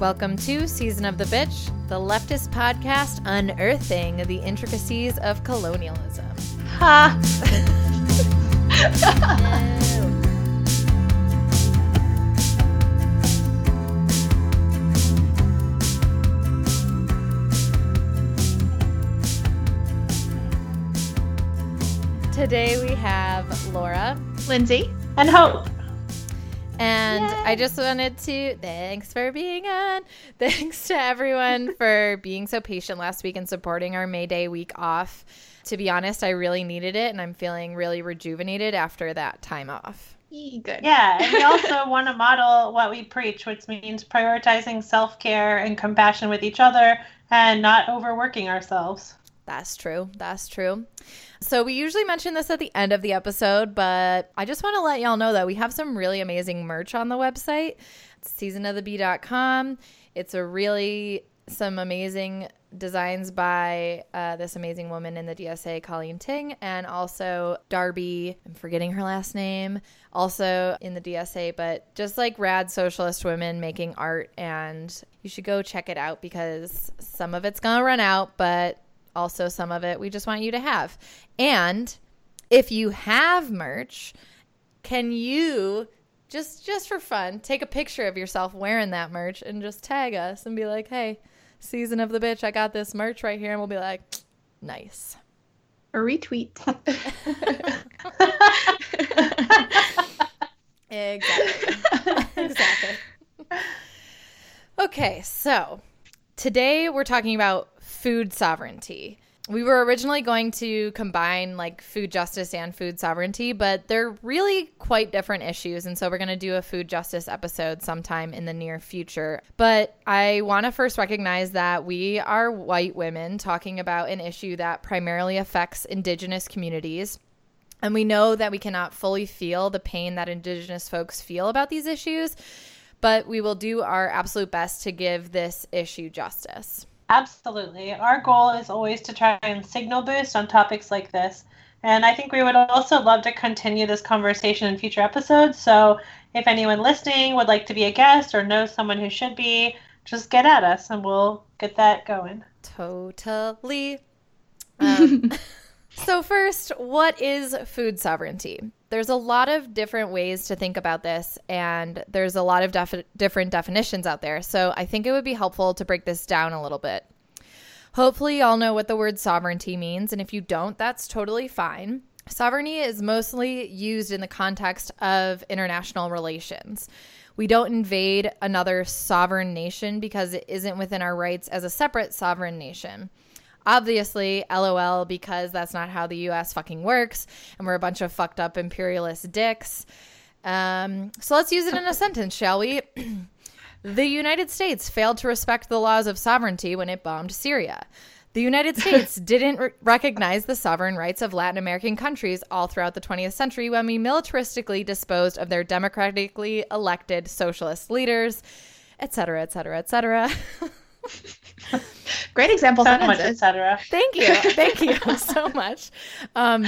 Welcome to Season of the Bitch, the leftist podcast unearthing the intricacies of colonialism. Ha! Today we have Laura Lindsay. And Hope. And Yay. I just wanted to thanks for being on. Thanks to everyone for being so patient last week and supporting our May Day week off. To be honest, I really needed it and I'm feeling really rejuvenated after that time off. Good. Yeah, and we also want to model what we preach, which means prioritizing self care and compassion with each other and not overworking ourselves. That's true. That's true. So we usually mention this at the end of the episode, but I just want to let y'all know that we have some really amazing merch on the website, seasonofthebee.com. It's a really some amazing designs by uh, this amazing woman in the DSA, Colleen Ting, and also Darby. I'm forgetting her last name. Also in the DSA, but just like rad socialist women making art, and you should go check it out because some of it's gonna run out, but also some of it we just want you to have. And if you have merch, can you just just for fun take a picture of yourself wearing that merch and just tag us and be like, "Hey, season of the bitch, I got this merch right here." And we'll be like, "Nice." A retweet. Exactly. exactly. Okay, so today we're talking about food sovereignty. We were originally going to combine like food justice and food sovereignty, but they're really quite different issues. And so we're going to do a food justice episode sometime in the near future. But I want to first recognize that we are white women talking about an issue that primarily affects indigenous communities. And we know that we cannot fully feel the pain that Indigenous folks feel about these issues, but we will do our absolute best to give this issue justice. Absolutely. Our goal is always to try and signal boost on topics like this. And I think we would also love to continue this conversation in future episodes. So if anyone listening would like to be a guest or knows someone who should be, just get at us and we'll get that going. Totally. Um, so, first, what is food sovereignty? There's a lot of different ways to think about this, and there's a lot of defi- different definitions out there. So, I think it would be helpful to break this down a little bit. Hopefully, y'all know what the word sovereignty means, and if you don't, that's totally fine. Sovereignty is mostly used in the context of international relations. We don't invade another sovereign nation because it isn't within our rights as a separate sovereign nation. Obviously, LOL, because that's not how the US fucking works, and we're a bunch of fucked up imperialist dicks. Um, so let's use it in a sentence, shall we? the United States failed to respect the laws of sovereignty when it bombed Syria. The United States didn't re- recognize the sovereign rights of Latin American countries all throughout the 20th century when we militaristically disposed of their democratically elected socialist leaders, etc., etc., etc. Great example So much, sentences. etc. Thank you. Thank you so much. Um,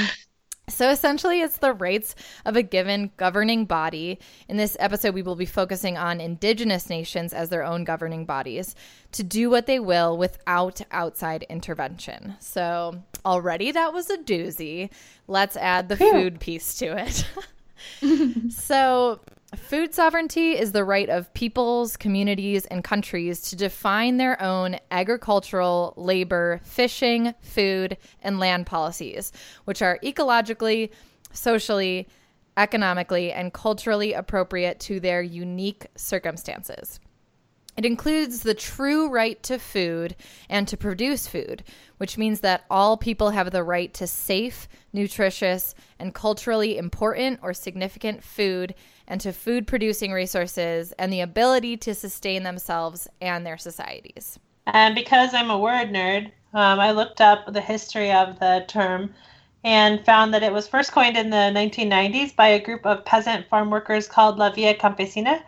so essentially, it's the rights of a given governing body. In this episode, we will be focusing on indigenous nations as their own governing bodies to do what they will without outside intervention. So already that was a doozy. Let's add the food piece to it. so, food sovereignty is the right of peoples, communities, and countries to define their own agricultural, labor, fishing, food, and land policies, which are ecologically, socially, economically, and culturally appropriate to their unique circumstances. It includes the true right to food and to produce food, which means that all people have the right to safe, nutritious, and culturally important or significant food and to food producing resources and the ability to sustain themselves and their societies. And because I'm a word nerd, um, I looked up the history of the term and found that it was first coined in the 1990s by a group of peasant farm workers called La Via Campesina.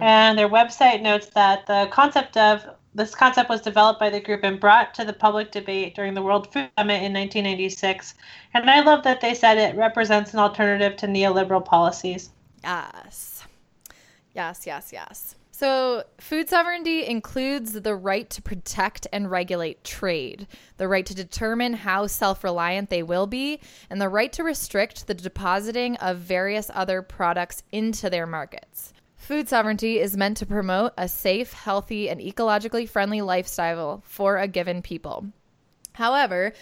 And their website notes that the concept of this concept was developed by the group and brought to the public debate during the World Food Summit in 1996. And I love that they said it represents an alternative to neoliberal policies. Yes. Yes, yes, yes. So, food sovereignty includes the right to protect and regulate trade, the right to determine how self reliant they will be, and the right to restrict the depositing of various other products into their markets. Food sovereignty is meant to promote a safe, healthy, and ecologically friendly lifestyle for a given people. However,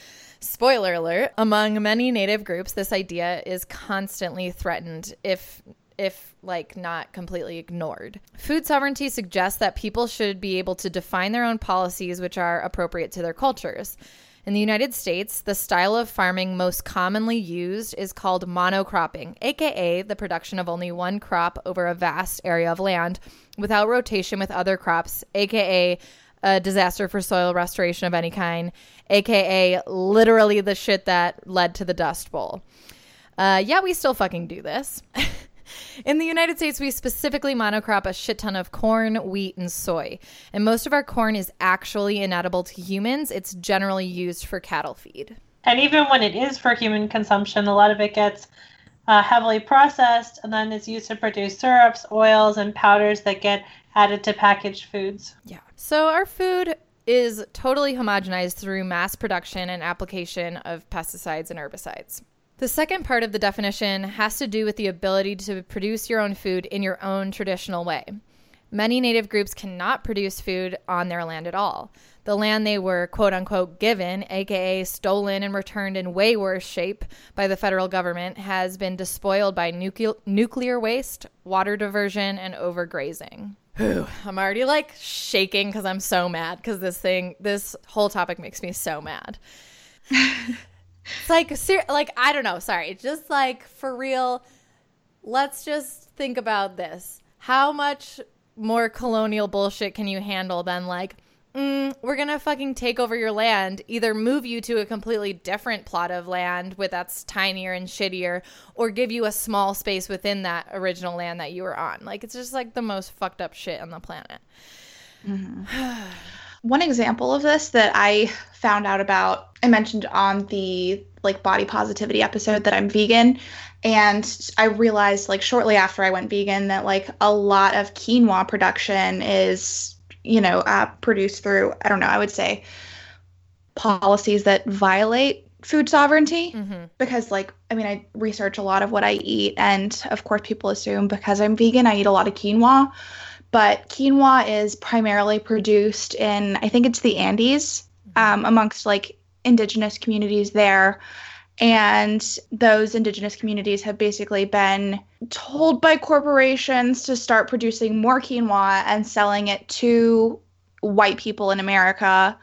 spoiler alert, among many native groups, this idea is constantly threatened, if if like not completely ignored. Food sovereignty suggests that people should be able to define their own policies which are appropriate to their cultures. In the United States, the style of farming most commonly used is called monocropping, aka the production of only one crop over a vast area of land without rotation with other crops, aka a disaster for soil restoration of any kind, aka literally the shit that led to the Dust Bowl. Uh, yeah, we still fucking do this. In the United States, we specifically monocrop a shit ton of corn, wheat, and soy. And most of our corn is actually inedible to humans. It's generally used for cattle feed. And even when it is for human consumption, a lot of it gets uh, heavily processed and then is used to produce syrups, oils, and powders that get added to packaged foods. Yeah. So our food is totally homogenized through mass production and application of pesticides and herbicides. The second part of the definition has to do with the ability to produce your own food in your own traditional way. Many native groups cannot produce food on their land at all. The land they were quote unquote given, aka stolen and returned in way worse shape by the federal government, has been despoiled by nucle- nuclear waste, water diversion, and overgrazing. Whew, I'm already like shaking because I'm so mad because this thing, this whole topic makes me so mad. It's like, ser- like I don't know. Sorry, just like for real. Let's just think about this. How much more colonial bullshit can you handle than like, mm, we're gonna fucking take over your land, either move you to a completely different plot of land with that's tinier and shittier, or give you a small space within that original land that you were on. Like it's just like the most fucked up shit on the planet. One example of this that I found out about, I mentioned on the like body positivity episode that I'm vegan. And I realized like shortly after I went vegan that like a lot of quinoa production is, you know, uh, produced through, I don't know, I would say policies that violate food sovereignty Mm-hmm. because like i mean i research a lot of what i eat and of course people assume because i'm vegan i eat a lot of quinoa but quinoa is primarily produced in i think it's the andes um, amongst like indigenous communities there. And those indigenous communities have basically been told by corporations to start producing more quinoa and selling it to white people in america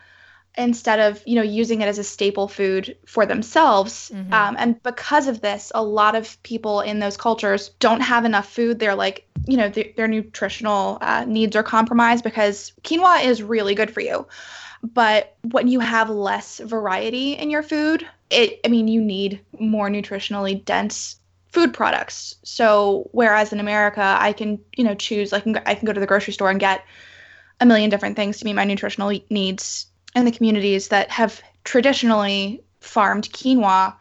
instead of you know using it as a staple food for themselves. Mhm. um, and because of this a lot of people in those cultures don't have enough food. They're like you know th- their nutritional uh, needs are compromised because quinoa is really good for you. But when you have less variety in your food it i mean you need more nutritionally dense food products. So whereas in america i can you know choose go, i can go to the grocery store and get a million different things to meet my nutritional needs in the communities that have traditionally farmed quinoa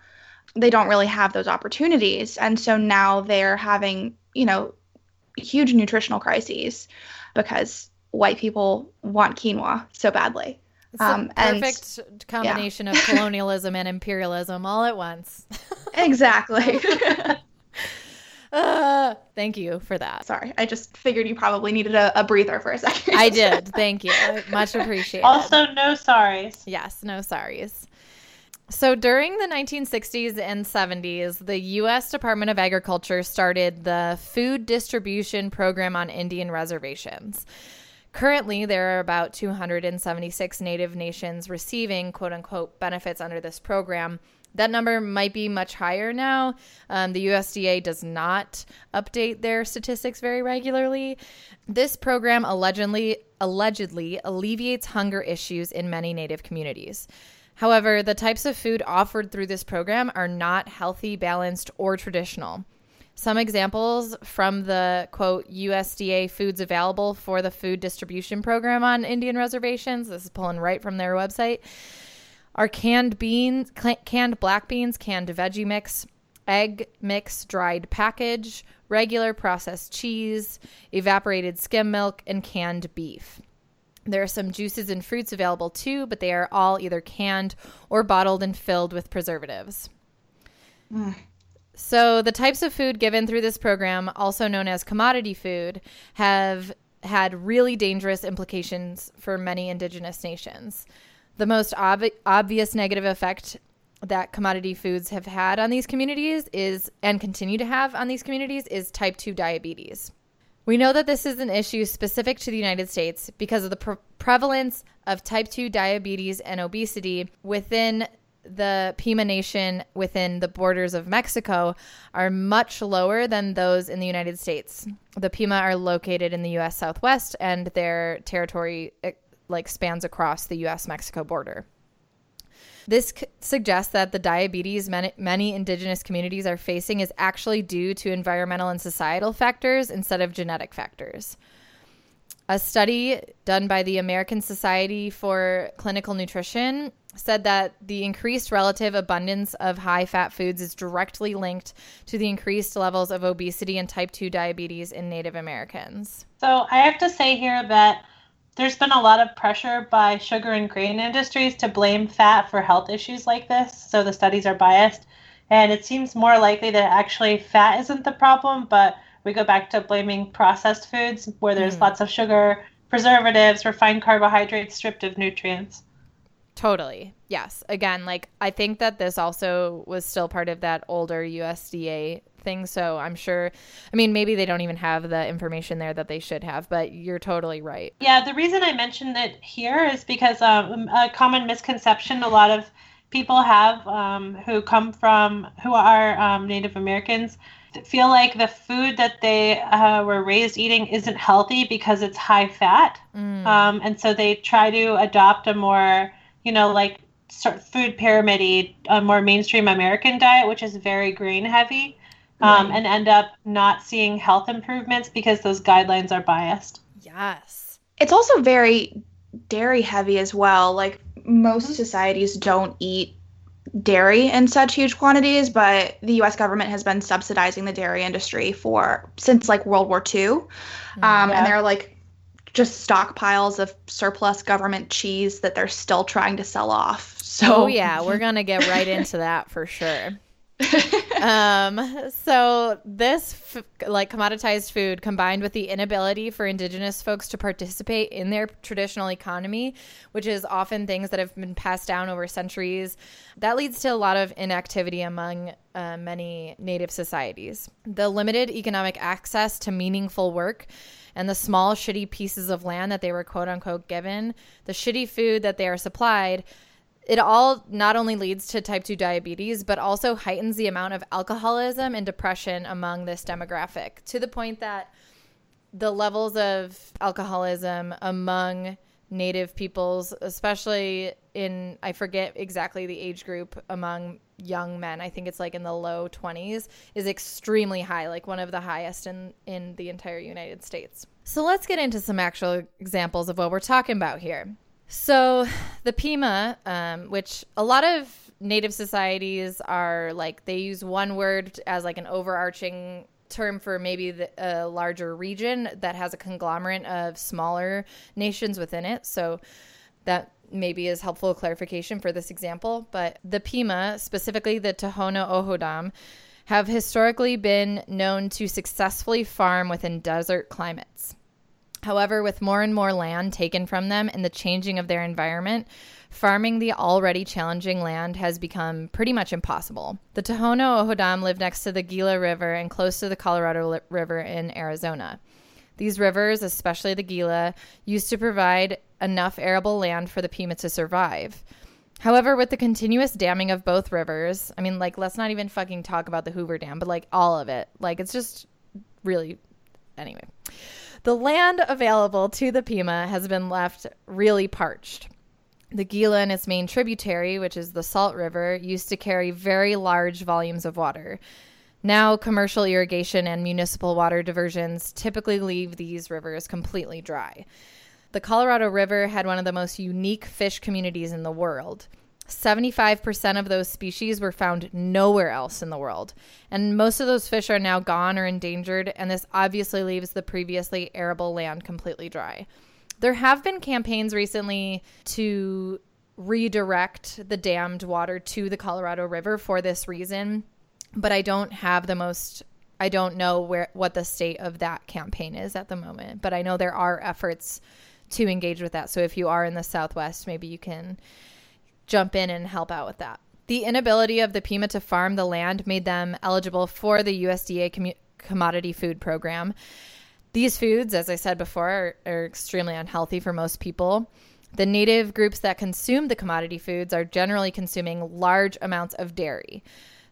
they don't really have those opportunities. And so now they're having you know huge nutritional crises because white people want quinoa so badly. It's Um, a and- perfect combination of colonialism and imperialism all at once. exactly Uh, thank you for that. sorry i just figured you probably needed a, a breather for a second I did. Thank you. Much appreciated. Also, no sorries. Yes, no sorries. So during the 1960s and 70s, the U.S. Department of Agriculture started the Food Distribution Program on Indian reservations. Currently, there are about 276 Native nations receiving quote unquote benefits under this program. That number might be much higher now. Um, the USDA does not update their statistics very regularly. This program allegedly allegedly alleviates hunger issues in many Native communities. However, the types of food offered through this program are not healthy, balanced, or traditional. Some examples from the quote USDA foods available for the food distribution program on Indian reservations. This is pulling right from their website. Are canned beans, canned black beans, canned veggie mix, egg mix, dried package, regular processed cheese, evaporated skim milk, and canned beef. There are some juices and fruits available too, but they are all either canned or bottled and filled with preservatives. Mm. So, the types of food given through this program, also known as commodity food, have had really dangerous implications for many indigenous nations. The most ob- obvious negative effect that commodity foods have had on these communities is and continue to have on these communities is type 2 diabetes. We know that this is an issue specific to the United States because of the pre- prevalence of type 2 diabetes and obesity within the Pima Nation within the borders of Mexico are much lower than those in the United States. The Pima are located in the U.S. Southwest, and their territory eh, like spans across the U.S. Mexico border. This c- suggests that the diabetes many, many indigenous communities are facing is actually due to environmental and societal factors instead of genetic factors. A study done by the American Society for Clinical Nutrition said that the increased relative abundance of high fat foods is directly linked to the increased levels of obesity and type 2 diabetes in Native Americans. So I have to say here that there's been a lot of pressure by sugar and grain industries to blame fat for health issues like this. So the studies are biased. And it seems more likely that actually fat isn't the problem, but we go back to blaming processed foods where there's mm. lots of sugar, preservatives, refined carbohydrates stripped of nutrients. Totally. Yes. Again, like I think that this also was still part of that older USDA thing. So I'm sure, I mean, maybe they don't even have the information there that they should have, but you're totally right. Yeah. The reason I mentioned it here is because um, a common misconception a lot of people have um, who come from, who are um, Native Americans feel like the food that they uh, were raised eating isn't healthy because it's high fat. Mm. Um, and so they try to adopt a more you know, like sort of food pyramid a more mainstream American diet, which is very grain heavy, um, and end up not seeing health improvements because those guidelines are biased. Yes. It's also very dairy heavy as well. Like most mm-hmm. societies don't eat dairy in such huge quantities, but the U.S. government has been subsidizing the dairy industry for since like World War II, um, yeah. and they're like just stockpiles of surplus government cheese that they're still trying to sell off. So Oh yeah, we're going to get right into that for sure. um so this f- like commoditized food combined with the inability for indigenous folks to participate in their traditional economy which is often things that have been passed down over centuries that leads to a lot of inactivity among uh, many native societies. The limited economic access to meaningful work and the small, shitty pieces of land that they were quote unquote given, the shitty food that they are supplied, it all not only leads to type 2 diabetes, but also heightens the amount of alcoholism and depression among this demographic to the point that the levels of alcoholism among native peoples, especially in, I forget exactly the age group among young men, I think it's like in the low 20s, is extremely high, like one of the highest in, in the entire United States. So let's get into some actual examples of what we're talking about here. So the Pima, um, which a lot of native societies are like, they use one word as like an overarching term for maybe the, a larger region that has a conglomerate of smaller nations within it. So that maybe is helpful clarification for this example. But the Pima, specifically the Tohono O'odham, have historically been known to successfully farm within desert climates. However, with more and more land taken from them and the changing of their environment, farming the already challenging land has become pretty much impossible. The Tohono O'odham live next to the Gila River and close to the Colorado River in Arizona. These rivers, especially the Gila, used to provide enough arable land for the Pima to survive. However, with the continuous damming of both rivers, I mean, like, let's not even fucking talk about the Hoover Dam, but like all of it. Like, it's just really. Anyway, the land available to the Pima has been left really parched. The Gila and its main tributary, which is the Salt River, used to carry very large volumes of water. Now, commercial irrigation and municipal water diversions typically leave these rivers completely dry. The Colorado River had one of the most unique fish communities in the world. 75% of those species were found nowhere else in the world. And most of those fish are now gone or endangered, and this obviously leaves the previously arable land completely dry. There have been campaigns recently to redirect the dammed water to the Colorado River for this reason, but I don't have the most I don't know where what the state of that campaign is at the moment, but I know there are efforts to engage with that. So if you are in the Southwest, maybe you can jump in and help out with that. The inability of the Pima to farm the land made them eligible for the USDA commodity food program. These foods, as I said before, are, are extremely unhealthy for most people. The native groups that consume the commodity foods are generally consuming large amounts of dairy.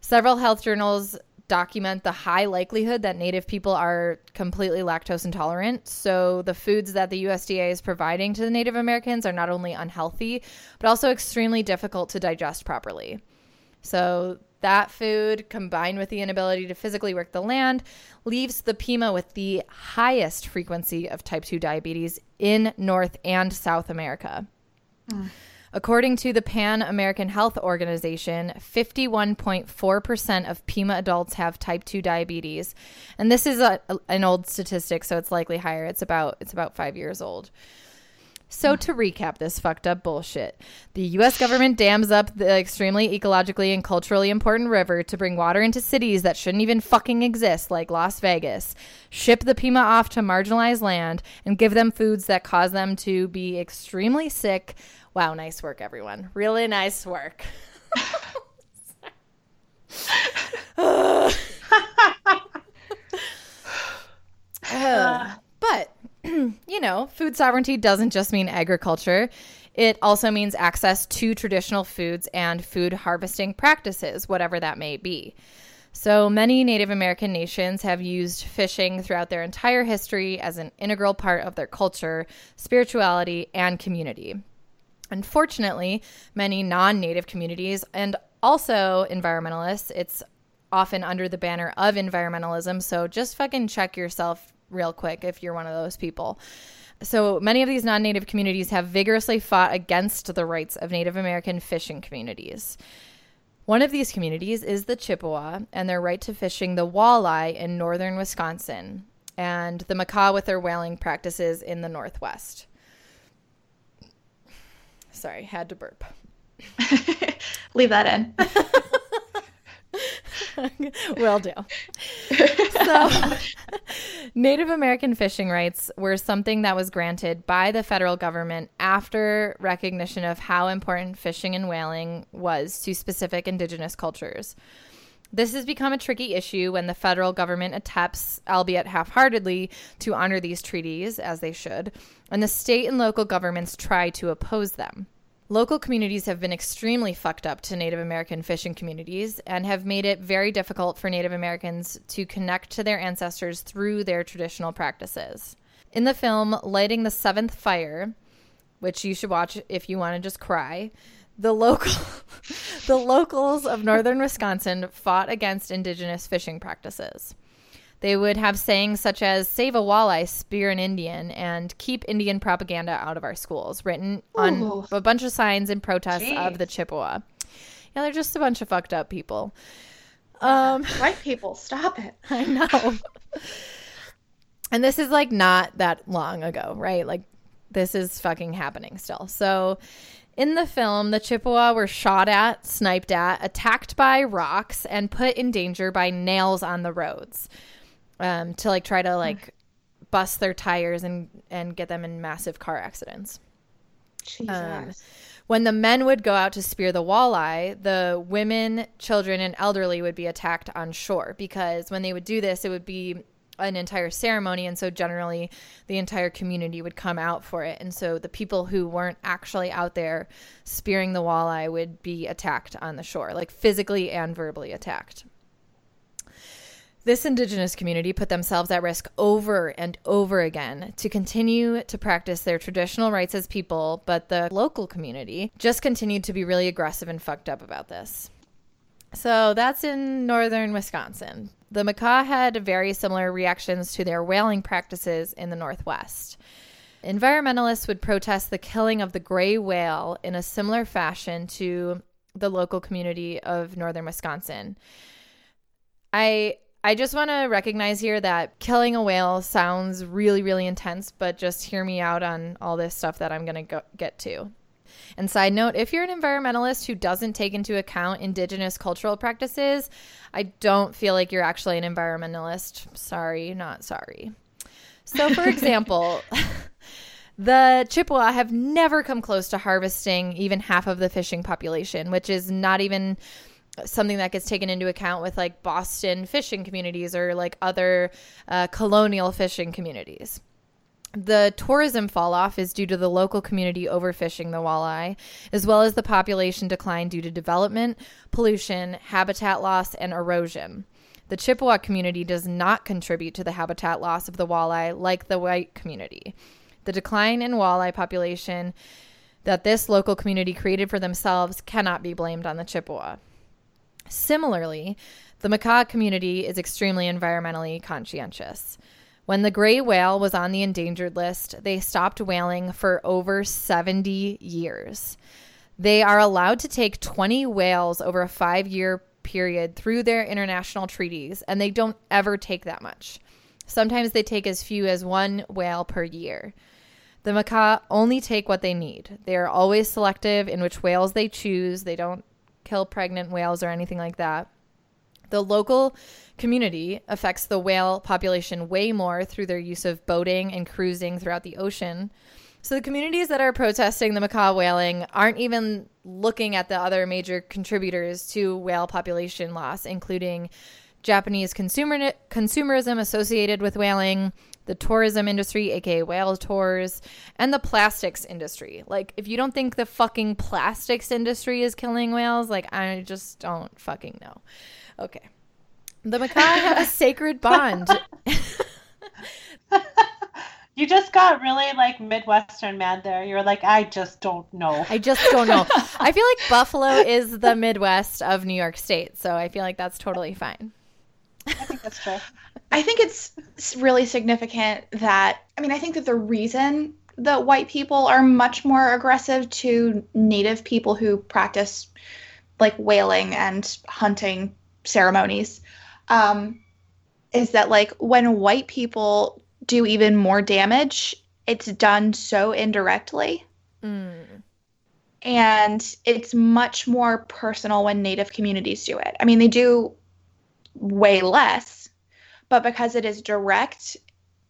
Several health journals document the high likelihood that native people are completely lactose intolerant. So the foods that the USDA is providing to the Native Americans are not only unhealthy, but also extremely difficult to digest properly. So that food combined with the inability to physically work the land leaves the Pima with the highest frequency of type 2 diabetes in North and South America. Mm. According to the Pan American Health Organization, 51.4% of Pima adults have type 2 diabetes. And this is a, an old statistic, so it's likely higher. It's about it's about 5 years old. So to recap this fucked up bullshit, the US government dams up the extremely ecologically and culturally important river to bring water into cities that shouldn't even fucking exist like Las Vegas, ship the Pima off to marginalized land and give them foods that cause them to be extremely sick Wow, nice work, everyone. Really nice work. uh, but, you know, food sovereignty doesn't just mean agriculture. It also means access to traditional foods and food harvesting practices, whatever that may be. So many Native American nations have used fishing throughout their entire history as an integral part of their culture, spirituality, and community. Unfortunately, many non native communities and also environmentalists, it's often under the banner of environmentalism. So just fucking check yourself real quick if you're one of those people. So many of these non native communities have vigorously fought against the rights of Native American fishing communities. One of these communities is the Chippewa and their right to fishing the walleye in northern Wisconsin, and the Makah with their whaling practices in the northwest. Sorry, had to burp. Leave that in. Will do. So, Native American fishing rights were something that was granted by the federal government after recognition of how important fishing and whaling was to specific indigenous cultures. This has become a tricky issue when the federal government attempts, albeit half heartedly, to honor these treaties, as they should, and the state and local governments try to oppose them. Local communities have been extremely fucked up to Native American fishing communities and have made it very difficult for Native Americans to connect to their ancestors through their traditional practices. In the film Lighting the Seventh Fire, which you should watch if you want to just cry, the local the locals of northern Wisconsin fought against indigenous fishing practices. They would have sayings such as save a walleye, spear an Indian, and keep Indian propaganda out of our schools, written on a bunch of signs in protest Jeez. of the Chippewa. Yeah, they're just a bunch of fucked up people. Um, White people, stop it. I know. and this is like not that long ago, right? Like this is fucking happening still. So in the film, the Chippewa were shot at, sniped at, attacked by rocks, and put in danger by nails on the roads um, to like try to like bust their tires and and get them in massive car accidents. Jesus. Um, when the men would go out to spear the walleye, the women, children, and elderly would be attacked on shore because when they would do this, it would be an entire ceremony. And so generally, the entire community would come out for it. And so the people who weren't actually out there spearing the walleye would be attacked on the shore, like physically and verbally attacked. This indigenous community put themselves at risk over and over again to continue to practice their traditional rights as people, but the local community just continued to be really aggressive and fucked up about this. So that's in northern Wisconsin. The Makah had very similar reactions to their whaling practices in the Northwest. Environmentalists would protest the killing of the gray whale in a similar fashion to the local community of northern Wisconsin. I I just want to recognize here that killing a whale sounds really really intense, but just hear me out on all this stuff that I'm going to get to. And side note, if you're an environmentalist who doesn't take into account indigenous cultural practices, I don't feel like you're actually an environmentalist. Sorry, not sorry. So, for example, the Chippewa have never come close to harvesting even half of the fishing population, which is not even something that gets taken into account with like Boston fishing communities or like other uh, colonial fishing communities. The tourism fall off is due to the local community overfishing the walleye, as well as the population decline due to development, pollution, habitat loss, and erosion. The Chippewa community does not contribute to the habitat loss of the walleye like the white community. The decline in walleye population that this local community created for themselves cannot be blamed on the Chippewa. Similarly, the Makah community is extremely environmentally conscientious. When the gray whale was on the endangered list, they stopped whaling for over 70 years. They are allowed to take 20 whales over a five year period through their international treaties, and they don't ever take that much. Sometimes they take as few as one whale per year. The Makah only take what they need. They are always selective in which whales they choose. They don't kill pregnant whales or anything like that. The local community affects the whale population way more through their use of boating and cruising throughout the ocean. So the communities that are protesting the Makah whaling aren't even looking at the other major contributors to whale population loss, including Japanese consumer consumerism associated with whaling, the tourism industry, aka whale tours, and the plastics industry. Like, if you don't think the fucking plastics industry is killing whales, like, I just don't fucking know. Okay. The Makah have a sacred bond. you just got really like Midwestern mad there. You're like, I just don't know. I just don't know. I feel like Buffalo is the Midwest of New York State, so I feel like that's totally fine. I think that's true. I think it's really significant that I mean I think that the reason that white people are much more aggressive to native people who practice like whaling and hunting ceremonies um, is that like when white people do even more damage, it's done so indirectly. Mm. And it's much more personal when Native communities do it. I mean, they do way less, but because it is direct,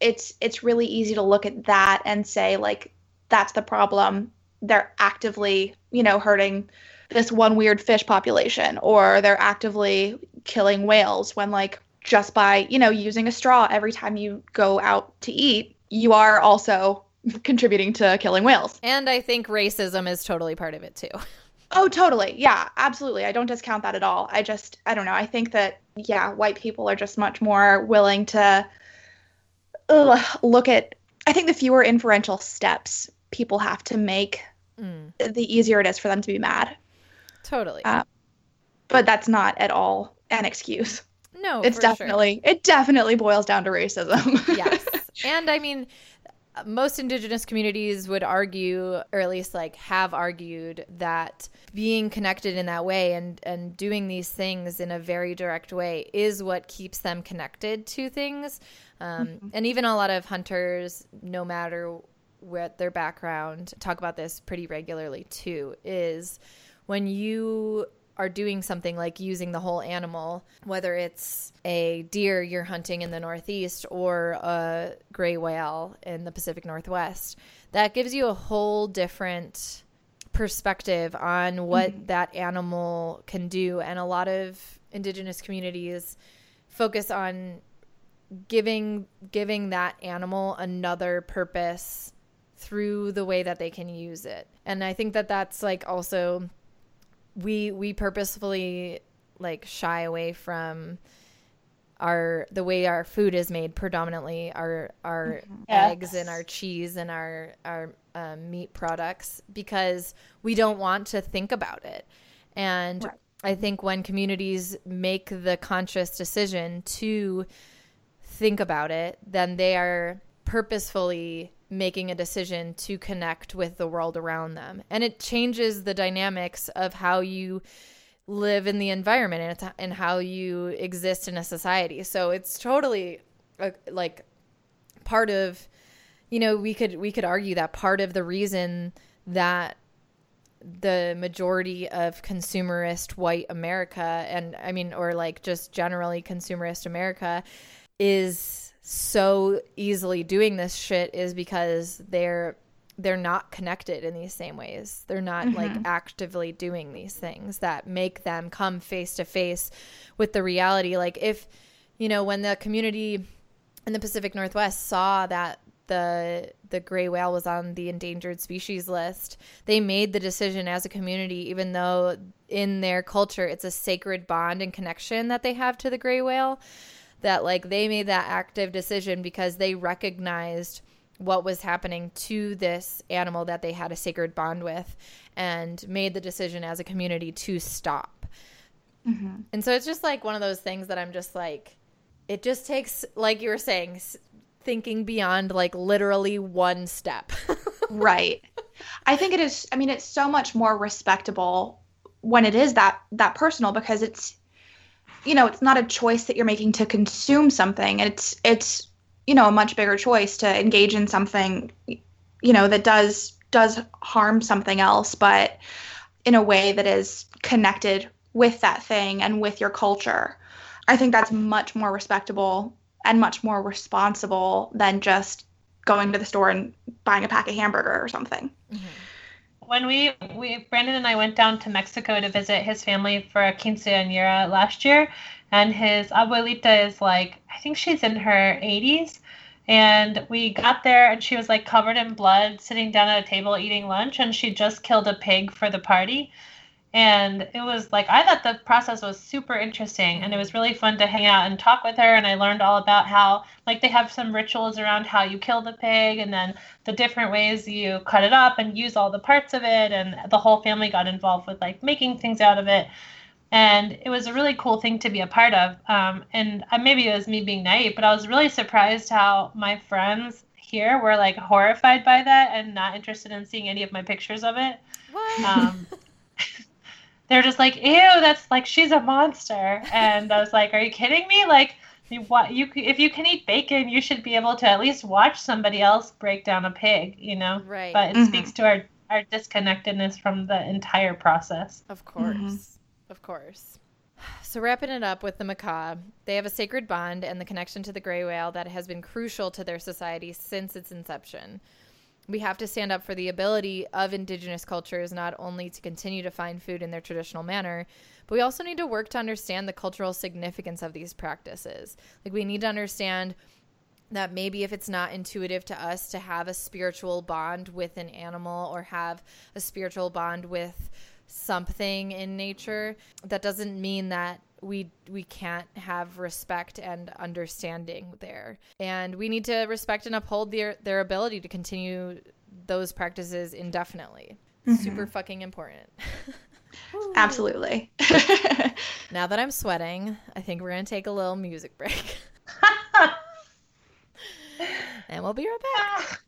it's it's really easy to look at that and say like that's the problem. They're actively, you know, hurting this one weird fish population or they're actively killing whales when like just by, you know, using a straw every time you go out to eat, you are also contributing to killing whales. And I think racism is totally part of it too. Oh, totally. Yeah, absolutely. I don't discount that at all. I just, I don't know. I think that, yeah, white people are just much more willing to ugh, look at, I think the fewer inferential steps people have to make, mm. the easier it is for them to be mad. Totally. Uh, but that's not at all an excuse. No, it's definitely sure. it definitely boils down to racism. yes, and I mean, most indigenous communities would argue, or at least like have argued, that being connected in that way and and doing these things in a very direct way is what keeps them connected to things. Um, mm-hmm. And even a lot of hunters, no matter what their background, talk about this pretty regularly too. Is when you are doing something like using the whole animal, whether it's a deer you're hunting in the Northeast or a gray whale in the Pacific Northwest, that gives you a whole different perspective on what mm-hmm. that animal can do. And a lot of indigenous communities focus on giving giving that animal another purpose through the way that they can use it. And I think that that's like also we we purposefully like shy away from our the way our food is made predominantly our our mm-hmm. yes. eggs and our cheese and our our um, meat products because we don't want to think about it and right. i think when communities make the conscious decision to think about it then they are purposefully making a decision to connect with the world around them. And it changes the dynamics of how you live in the environment and, and how you exist in a society. So it's totally a, like part of you know, we could we could argue that part of the reason that the majority of consumerist white America and I mean or like just generally consumerist America is so easily doing this shit is because they're they're not connected in these same ways. They're not mm-hmm. like actively doing these things that make them come face to face with the reality. Like if you know when the community in the Pacific Northwest saw that the the gray whale was on the endangered species list, they made the decision as a community, even though in their culture it's a sacred bond and connection that they have to the gray whale, that like they made that active decision because they recognized what was happening to this animal that they had a sacred bond with and made the decision as a community to stop. Mm-hmm. And so it's just like one of those things that I'm just like, it just takes, like you were saying, thinking beyond like literally one step. right. I think it is I mean it's so much more respectable when it is that that personal because it's you know, it's not a choice that you're making to consume something. It's it's you know, a much bigger choice to engage in something you know that does does harm something else but in a way that is connected with that thing and with your culture. I think that's much more respectable and much more responsible than just going to the store and buying a pack of hamburger or something. Mm-hmm. When we, we Brandon and I went down to Mexico to visit his family for a quinceañera last year, and his abuelita is like I think she's in her 80s, and we got there and she was like covered in blood, sitting down at a table eating lunch, and she just killed a pig for the party and it was like i thought the process was super interesting and it was really fun to hang out and talk with her and i learned all about how like they have some rituals around how you kill the pig and then the different ways you cut it up and use all the parts of it and the whole family got involved with like making things out of it and it was a really cool thing to be a part of um, and uh, maybe it was me being naive but i was really surprised how my friends here were like horrified by that and not interested in seeing any of my pictures of it what? Um, they're just like, ew, that's like she's a monster. And I was like, are you kidding me? Like, you, what you if you can eat bacon, you should be able to at least watch somebody else break down a pig, you know. Right. But it mm-hmm. speaks to our our disconnectedness from the entire process. Of course, mm-hmm. of course. So wrapping it up with the Makah, they have a sacred bond and the connection to the gray whale that has been crucial to their society since its inception we have to stand up for the ability of indigenous cultures not only to continue to find food in their traditional manner, but we also need to work to understand the cultural significance of these practices. Like, we need to understand that maybe if it's not intuitive to us to have a spiritual bond with an animal or have a spiritual bond with something in nature, that doesn't mean that we we can't have respect and understanding there. And we need to respect and uphold their their ability to continue those practices indefinitely. Mm-hmm. super fucking important. Absolutely. Now that i'm sweating i think we're gonna take a little music break. And we'll be right back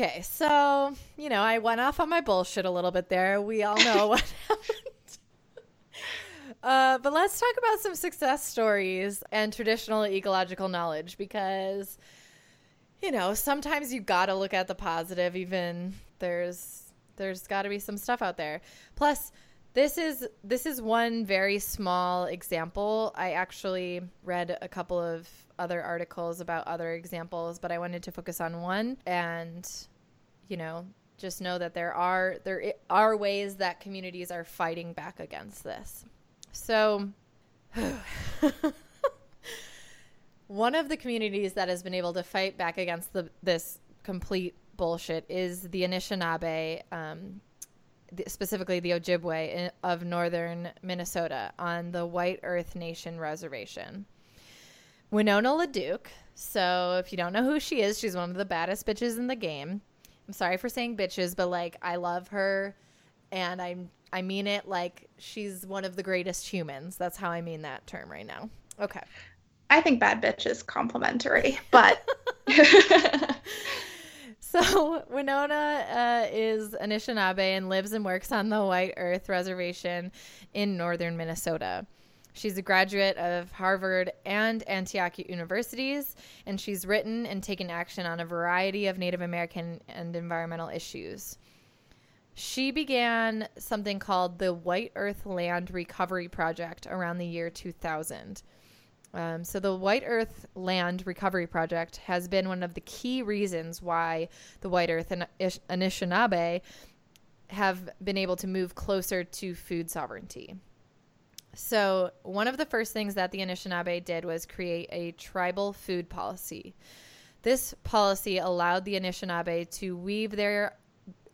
Okay, so, you know, I went off on my bullshit a little bit there. We all know what happened. Uh, but let's talk about some success stories and traditional ecological knowledge because, you know, sometimes you got to look at the positive. Even there's there's got to be some stuff out there. Plus, this is this is one very small example. I actually read a couple of other articles about other examples, but I wanted to focus on one and you know, just know that there are there are ways that communities are fighting back against this. So one of the communities that has been able to fight back against the, this complete bullshit is the Anishinaabe, um, specifically the Ojibwe in, of northern Minnesota on the White Earth Nation Reservation. Winona LaDuke. So if you don't know who she is, she's one of the baddest bitches in the game. I'm sorry for saying bitches, but like I love her and I'm I mean it like she's one of the greatest humans. That's how I mean that term right now. Okay. I think bad bitch is complimentary, but So Winona uh, is Anishinaabe and lives and works on the White Earth Reservation in northern Minnesota. She's a graduate of Harvard and Antioch universities, and she's written and taken action on a variety of Native American and environmental issues. She began something called the White Earth Land Recovery Project around the year 2000. Um, so, the White Earth Land Recovery Project has been one of the key reasons why the White Earth and Anishinaabe have been able to move closer to food sovereignty. So, one of the first things that the Anishinaabe did was create a tribal food policy. This policy allowed the Anishinaabe to weave their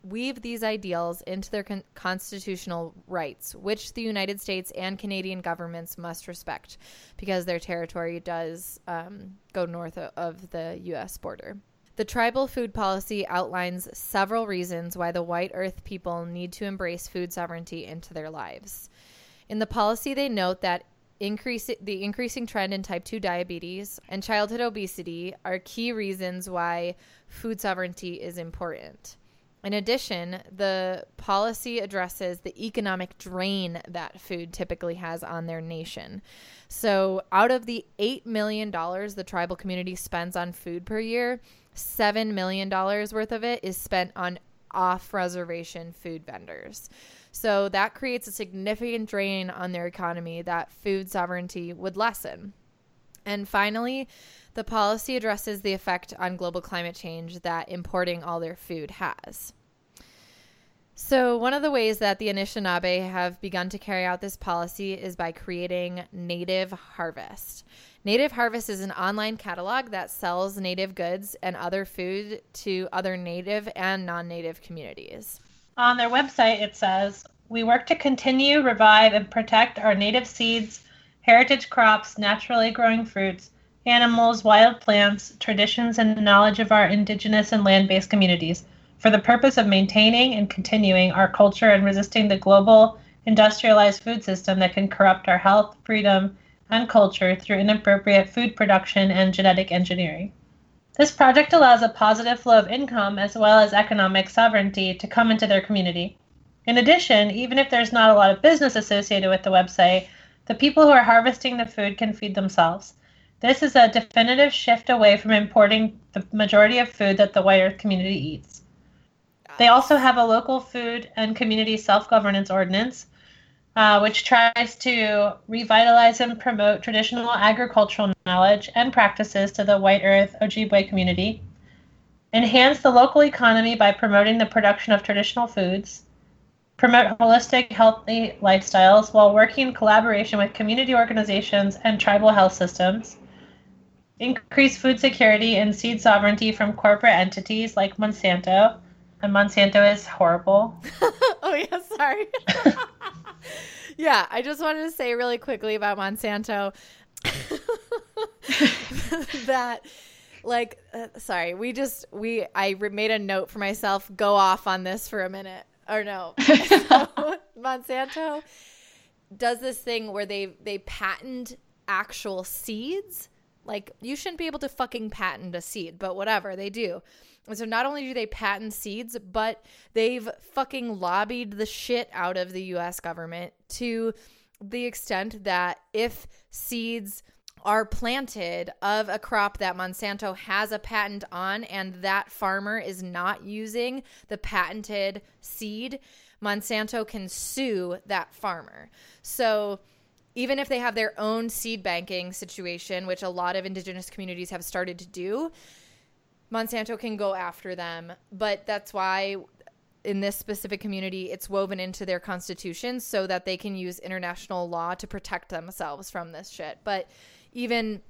weave these ideals into their con- constitutional rights, which the United States and Canadian governments must respect because their territory does um, go north of the U.S. border. The tribal food policy outlines several reasons why the white earth people need to embrace food sovereignty into their lives. In the policy, they note that increase, the increasing trend in type 2 diabetes and childhood obesity are key reasons why food sovereignty is important. In addition, the policy addresses the economic drain that food typically has on their nation. So, out of the $8 million the tribal community spends on food per year, $7 million worth of it is spent on off reservation food vendors. So, that creates a significant drain on their economy that food sovereignty would lessen. And finally, the policy addresses the effect on global climate change that importing all their food has. So, one of the ways that the Anishinaabe have begun to carry out this policy is by creating Native Harvest. Native Harvest is an online catalog that sells native goods and other food to other native and non native communities. On their website, it says, We work to continue, revive, and protect our native seeds, heritage crops, naturally growing fruits, animals, wild plants, traditions, and knowledge of our indigenous and land based communities for the purpose of maintaining and continuing our culture and resisting the global industrialized food system that can corrupt our health, freedom, and culture through inappropriate food production and genetic engineering. This project allows a positive flow of income as well as economic sovereignty to come into their community. In addition, even if there's not a lot of business associated with the website, the people who are harvesting the food can feed themselves. This is a definitive shift away from importing the majority of food that the white earth community eats. They also have a local food and community self governance ordinance, uh, which tries to revitalize and promote traditional agricultural knowledge and practices to the White Earth Ojibwe community, enhance the local economy by promoting the production of traditional foods, promote holistic, healthy lifestyles while working in collaboration with community organizations and tribal health systems, increase food security and seed sovereignty from corporate entities like Monsanto and Monsanto is horrible. oh yeah, sorry. yeah, I just wanted to say really quickly about Monsanto that like uh, sorry, we just we I made a note for myself go off on this for a minute. Or no. so, Monsanto does this thing where they they patent actual seeds. Like you shouldn't be able to fucking patent a seed, but whatever, they do And so not only do they patent seeds, but they've fucking lobbied the shit out of the US government to the extent that if seeds are planted of a crop that Monsanto has a patent on and that farmer is not using the patented seed, Monsanto can sue that farmer. So even if they have their own seed banking situation, which a lot of indigenous communities have started to do, Monsanto can go after them. But that's why in this specific community, it's woven into their constitution so that they can use international law to protect themselves from this shit. But even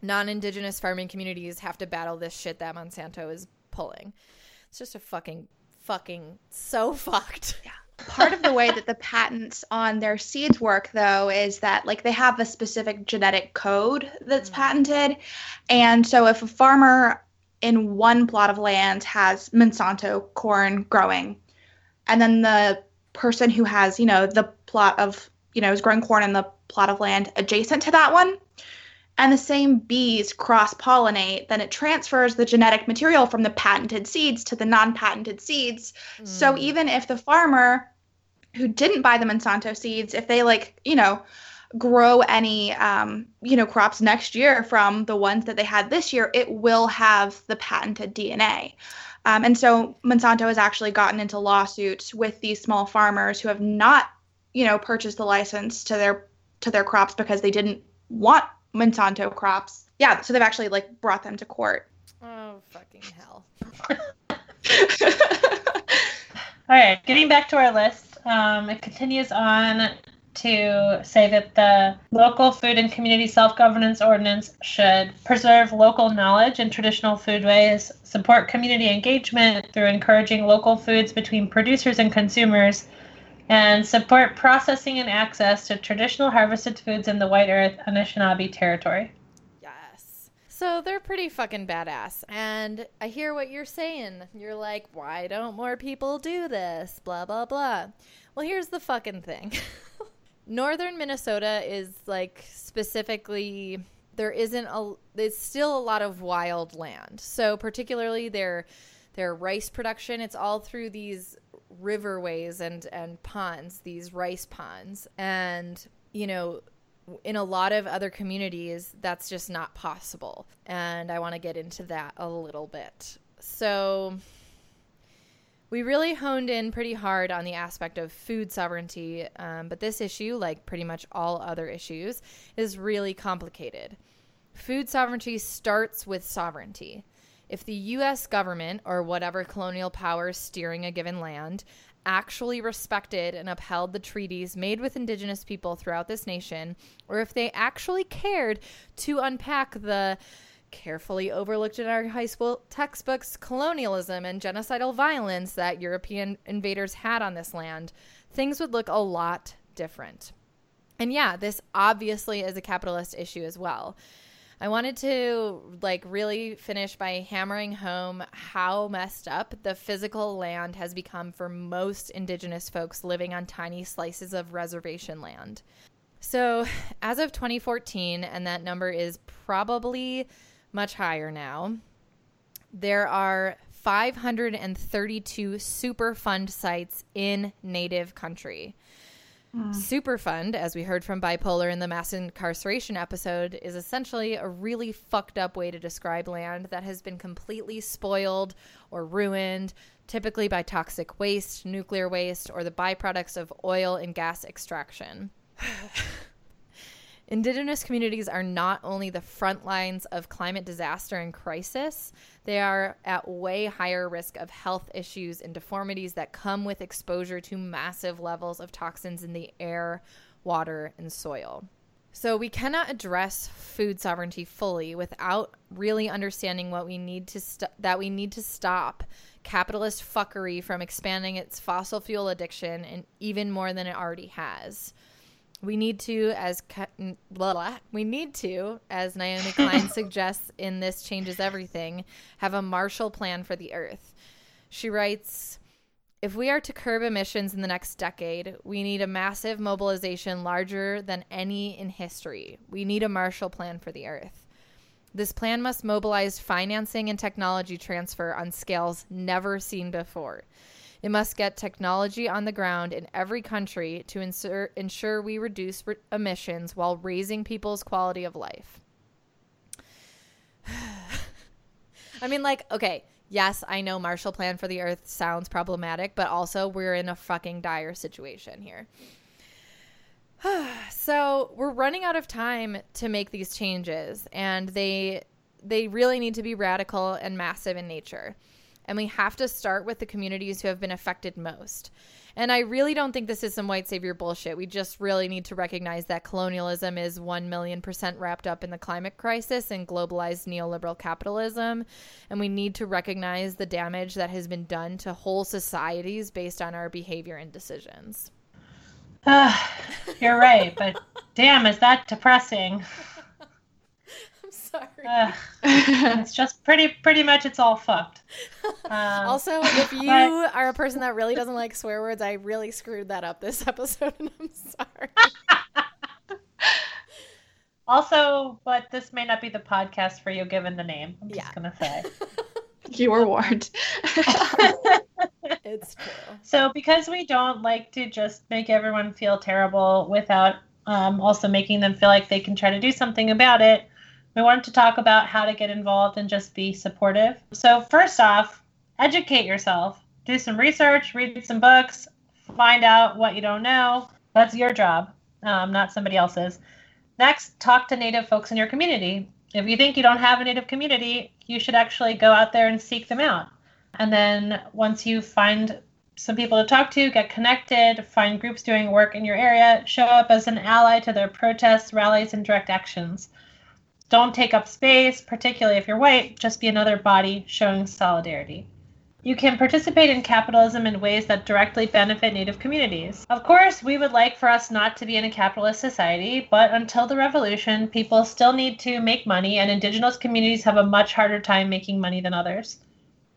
non indigenous farming communities have to battle this shit that Monsanto is pulling. It's just a fucking, fucking so fucked. Yeah. Part of the way that the patents on their seeds work, though, is that like they have a specific genetic code that's mm-hmm. patented. And so if a farmer in one plot of land has Monsanto corn growing, and then the person who has, you know, the plot of, you know, is growing corn in the plot of land adjacent to that one, and the same bees cross pollinate, then it transfers the genetic material from the patented seeds to the non patented seeds. Mm. So even if the farmer who didn't buy the Monsanto seeds, if they like, you know, grow any um, you know crops next year from the ones that they had this year it will have the patented dna um, and so monsanto has actually gotten into lawsuits with these small farmers who have not you know purchased the license to their to their crops because they didn't want monsanto crops. Yeah so they've actually like brought them to court. Oh fucking hell. All right getting back to our list um, it continues on to say that the local food and community self governance ordinance should preserve local knowledge and traditional foodways, support community engagement through encouraging local foods between producers and consumers, and support processing and access to traditional harvested foods in the White Earth Anishinaabe territory. Yes. So they're pretty fucking badass. And I hear what you're saying. You're like, why don't more people do this? Blah, blah, blah. Well, here's the fucking thing. northern Minnesota is like specifically there isn't a there's still a lot of wild land. So particularly their their rice production, it's all through these riverways and and ponds, these rice ponds. And you know, in a lot of other communities that's just not possible. And I want to get into that a little bit. So we really honed in pretty hard on the aspect of food sovereignty, um, but this issue, like pretty much all other issues, is really complicated. Food sovereignty starts with sovereignty. If the U.S. government or whatever colonial powers steering a given land actually respected and upheld the treaties made with indigenous people throughout this nation, or if they actually cared to unpack the carefully overlooked in our high school textbooks colonialism and genocidal violence that European invaders had on this land, things would look a lot different. And yeah, this obviously is a capitalist issue as well. I wanted to like really finish by hammering home how messed up the physical land has become for most indigenous folks living on tiny slices of reservation land. So, as of 2014, and that number is probably much higher now. There are 532 Superfund sites in native country. Mm. Superfund, as we heard from Bipolar in the mass incarceration episode, is essentially a really fucked up way to describe land that has been completely spoiled or ruined, typically by toxic waste, nuclear waste, or the byproducts of oil and gas extraction. Indigenous communities are not only the front lines of climate disaster and crisis, they are at way higher risk of health issues and deformities that come with exposure to massive levels of toxins in the air, water, and soil. So we cannot address food sovereignty fully without really understanding what we need to st- that we need to stop capitalist fuckery from expanding its fossil fuel addiction and even more than it already has. We need to, as blah, blah, we need to, as Naomi Klein suggests in "This Changes Everything," have a Marshall Plan for the Earth. She writes, "If we are to curb emissions in the next decade, we need a massive mobilization larger than any in history. We need a Marshall Plan for the Earth." This plan must mobilize financing and technology transfer on scales never seen before. It must get technology on the ground in every country to ensure, ensure we reduce re- emissions while raising people's quality of life. I mean, like, okay, yes, I know Marshall Plan for the Earth sounds problematic, but also we're in a fucking dire situation here. so we're running out of time to make these changes, and they they really need to be radical and massive in nature. And we have to start with the communities who have been affected most. And I really don't think this is some white savior bullshit. We just really need to recognize that colonialism is 1 million percent wrapped up in the climate crisis and globalized neoliberal capitalism. And we need to recognize the damage that has been done to whole societies based on our behavior and decisions. Uh, you're right, but damn, is that depressing? I'm sorry. Uh, it's just pretty, pretty much, it's all fucked. Um, also, if you but, are a person that really doesn't like swear words, I really screwed that up this episode, and I'm sorry. also, but this may not be the podcast for you, given the name. I'm just gonna say. you were warned. it's true. So, because we don't like to just make everyone feel terrible without um, also making them feel like they can try to do something about it, we wanted to talk about how to get involved and just be supportive. So, first off, educate yourself, do some research, read some books, find out what you don't know. That's your job, um, not somebody else's. Next, talk to Native folks in your community. If you think you don't have a Native community, you should actually go out there and seek them out. And then once you find some people to talk to, get connected, find groups doing work in your area, show up as an ally to their protests, rallies, and direct actions. Don't take up space, particularly if you're white, just be another body showing solidarity. You can participate in capitalism in ways that directly benefit Native communities. Of course, we would like for us not to be in a capitalist society, but until the revolution, people still need to make money, and Indigenous communities have a much harder time making money than others.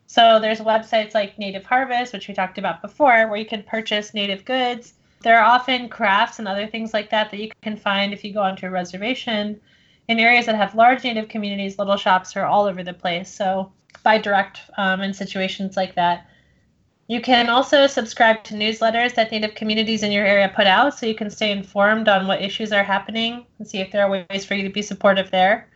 So there's websites like Native Harvest, which we talked about before, where you can purchase native goods. There are often crafts and other things like that that you can find if you go onto a reservation. In areas that have large native communities, little shops are all over the place. So buy direct um, in situations like that. You can also subscribe to newsletters that Native communities in your area put out so you can stay informed on what issues are happening and see if there are ways for you to be supportive there.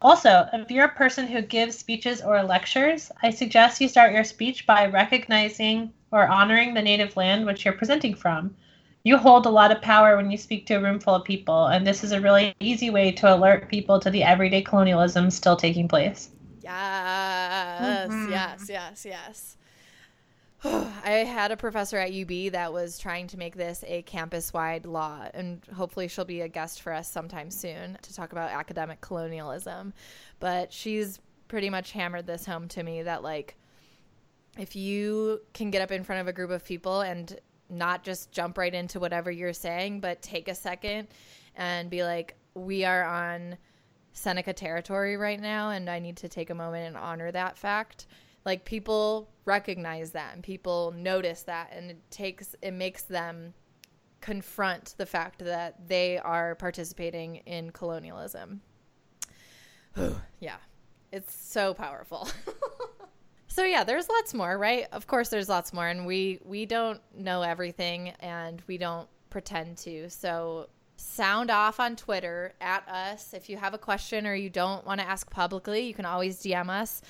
Also, if you're a person who gives speeches or lectures, I suggest you start your speech by recognizing or honoring the native land which you're presenting from. You hold a lot of power when you speak to a room full of people, and this is a really easy way to alert people to the everyday colonialism still taking place. Yes, mm-hmm. yes, yes, yes. I had a professor at UB that was trying to make this a campus wide law, and hopefully she'll be a guest for us sometime soon to talk about academic colonialism. But she's pretty much hammered this home to me that, like, if you can get up in front of a group of people and not just jump right into whatever you're saying, but take a second and be like, we are on Seneca territory right now, and I need to take a moment and honor that fact like people recognize that and people notice that and it takes it makes them confront the fact that they are participating in colonialism. yeah. It's so powerful. so yeah, there's lots more, right? Of course there's lots more and we we don't know everything and we don't pretend to. So sound off on Twitter at us if you have a question or you don't want to ask publicly, you can always DM us.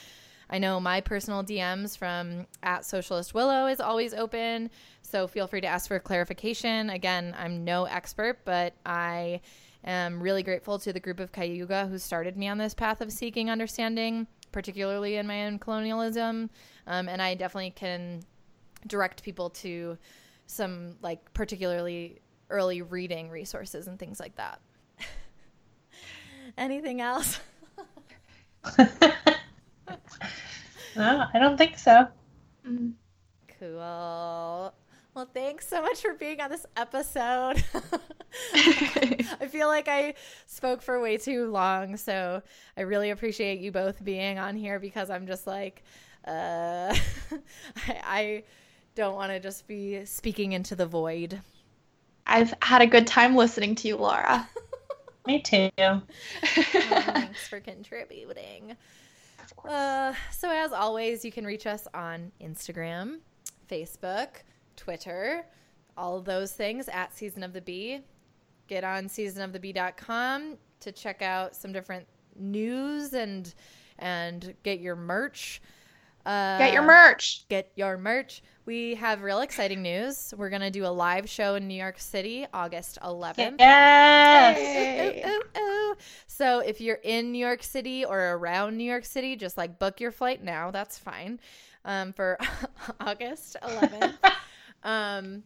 I know my personal DMs from at Socialist Willow is always open, so feel free to ask for clarification. Again, I'm no expert, but I am really grateful to the group of Cayuga who started me on this path of seeking understanding, particularly in my own colonialism. Um, and I definitely can direct people to some like particularly early reading resources and things like that. Anything else? no, I don't think so. Cool. Well, thanks so much for being on this episode. I feel like I spoke for way too long, so I really appreciate you both being on here because I'm just like, uh, I, I don't want to just be speaking into the void. I've had a good time listening to you, Laura. Me too. Oh, thanks for contributing. Of course. Uh, so, as always, you can reach us on Instagram, Facebook, Twitter, all of those things at Season of the Bee. Get on seasonofthebee.com to check out some different news and and get your merch. Uh, Get your merch. Get your merch. We have real exciting news. We're gonna do a live show in New York City, August 11th. Yes. Ooh, ooh, ooh. So if you're in New York City or around New York City, just like book your flight now. That's fine. Um, for August 11th. um,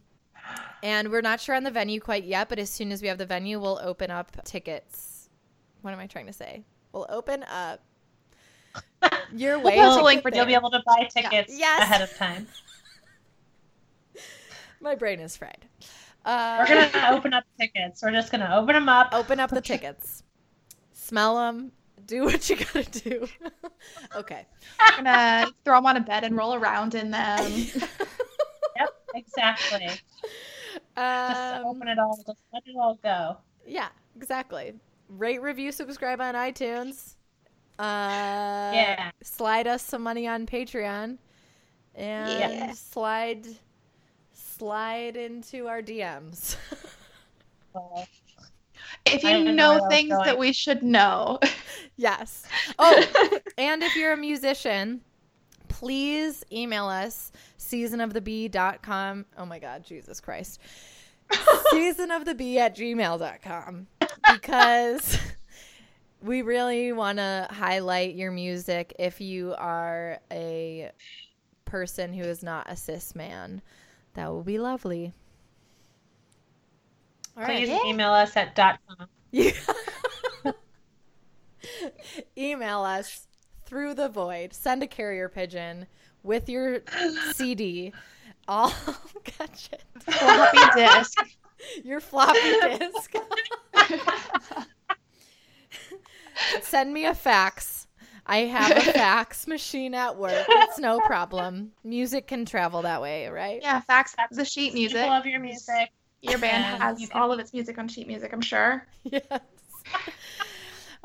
and we're not sure on the venue quite yet, but as soon as we have the venue, we'll open up tickets. What am I trying to say? We'll open up your way. post to a link get You'll be able to buy tickets Yes. ahead of time. My brain is fried. Uh, We're gonna open up tickets. We're just gonna open them up. open up the tickets, smell them, do what you gotta do. okay. I'm gonna throw them on a bed and roll around in them. Yep, exactly. Just Um, open it all. Just let it all go. yeah, exactly. Rate, review, subscribe on iTunes. Uh, Yeah. Slide us some money on Patreon, and Yeah. slide slide into our DMs. So, If you know know things that we should know. yes. Oh, and if you're a musician, please email us seasonofthebee.com. Oh my God, Jesus Christ. seasonofthebee at gmail.com because we really want to highlight your music if you are a person who is not a cis man. That will be lovely. All right. please email us at dot com. You email us through the void. Send a carrier pigeon with your CD. All gotcha. Floppy disk. Your floppy disk. Send me a fax. I have a fax machine at work. It's no problem. Music can travel that way, right? Yeah, fax the sheet music. People love your music. Your band has all of its music on sheet music, I'm sure. Yes.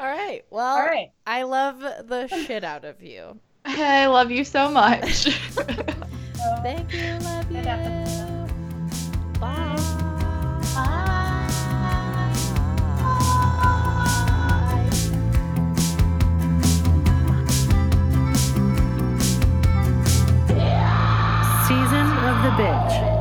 All right. Well, All right. I love the shit out of you. I love you so much. Thank you. Love you. Good episode. Bye. Season of the Bitch.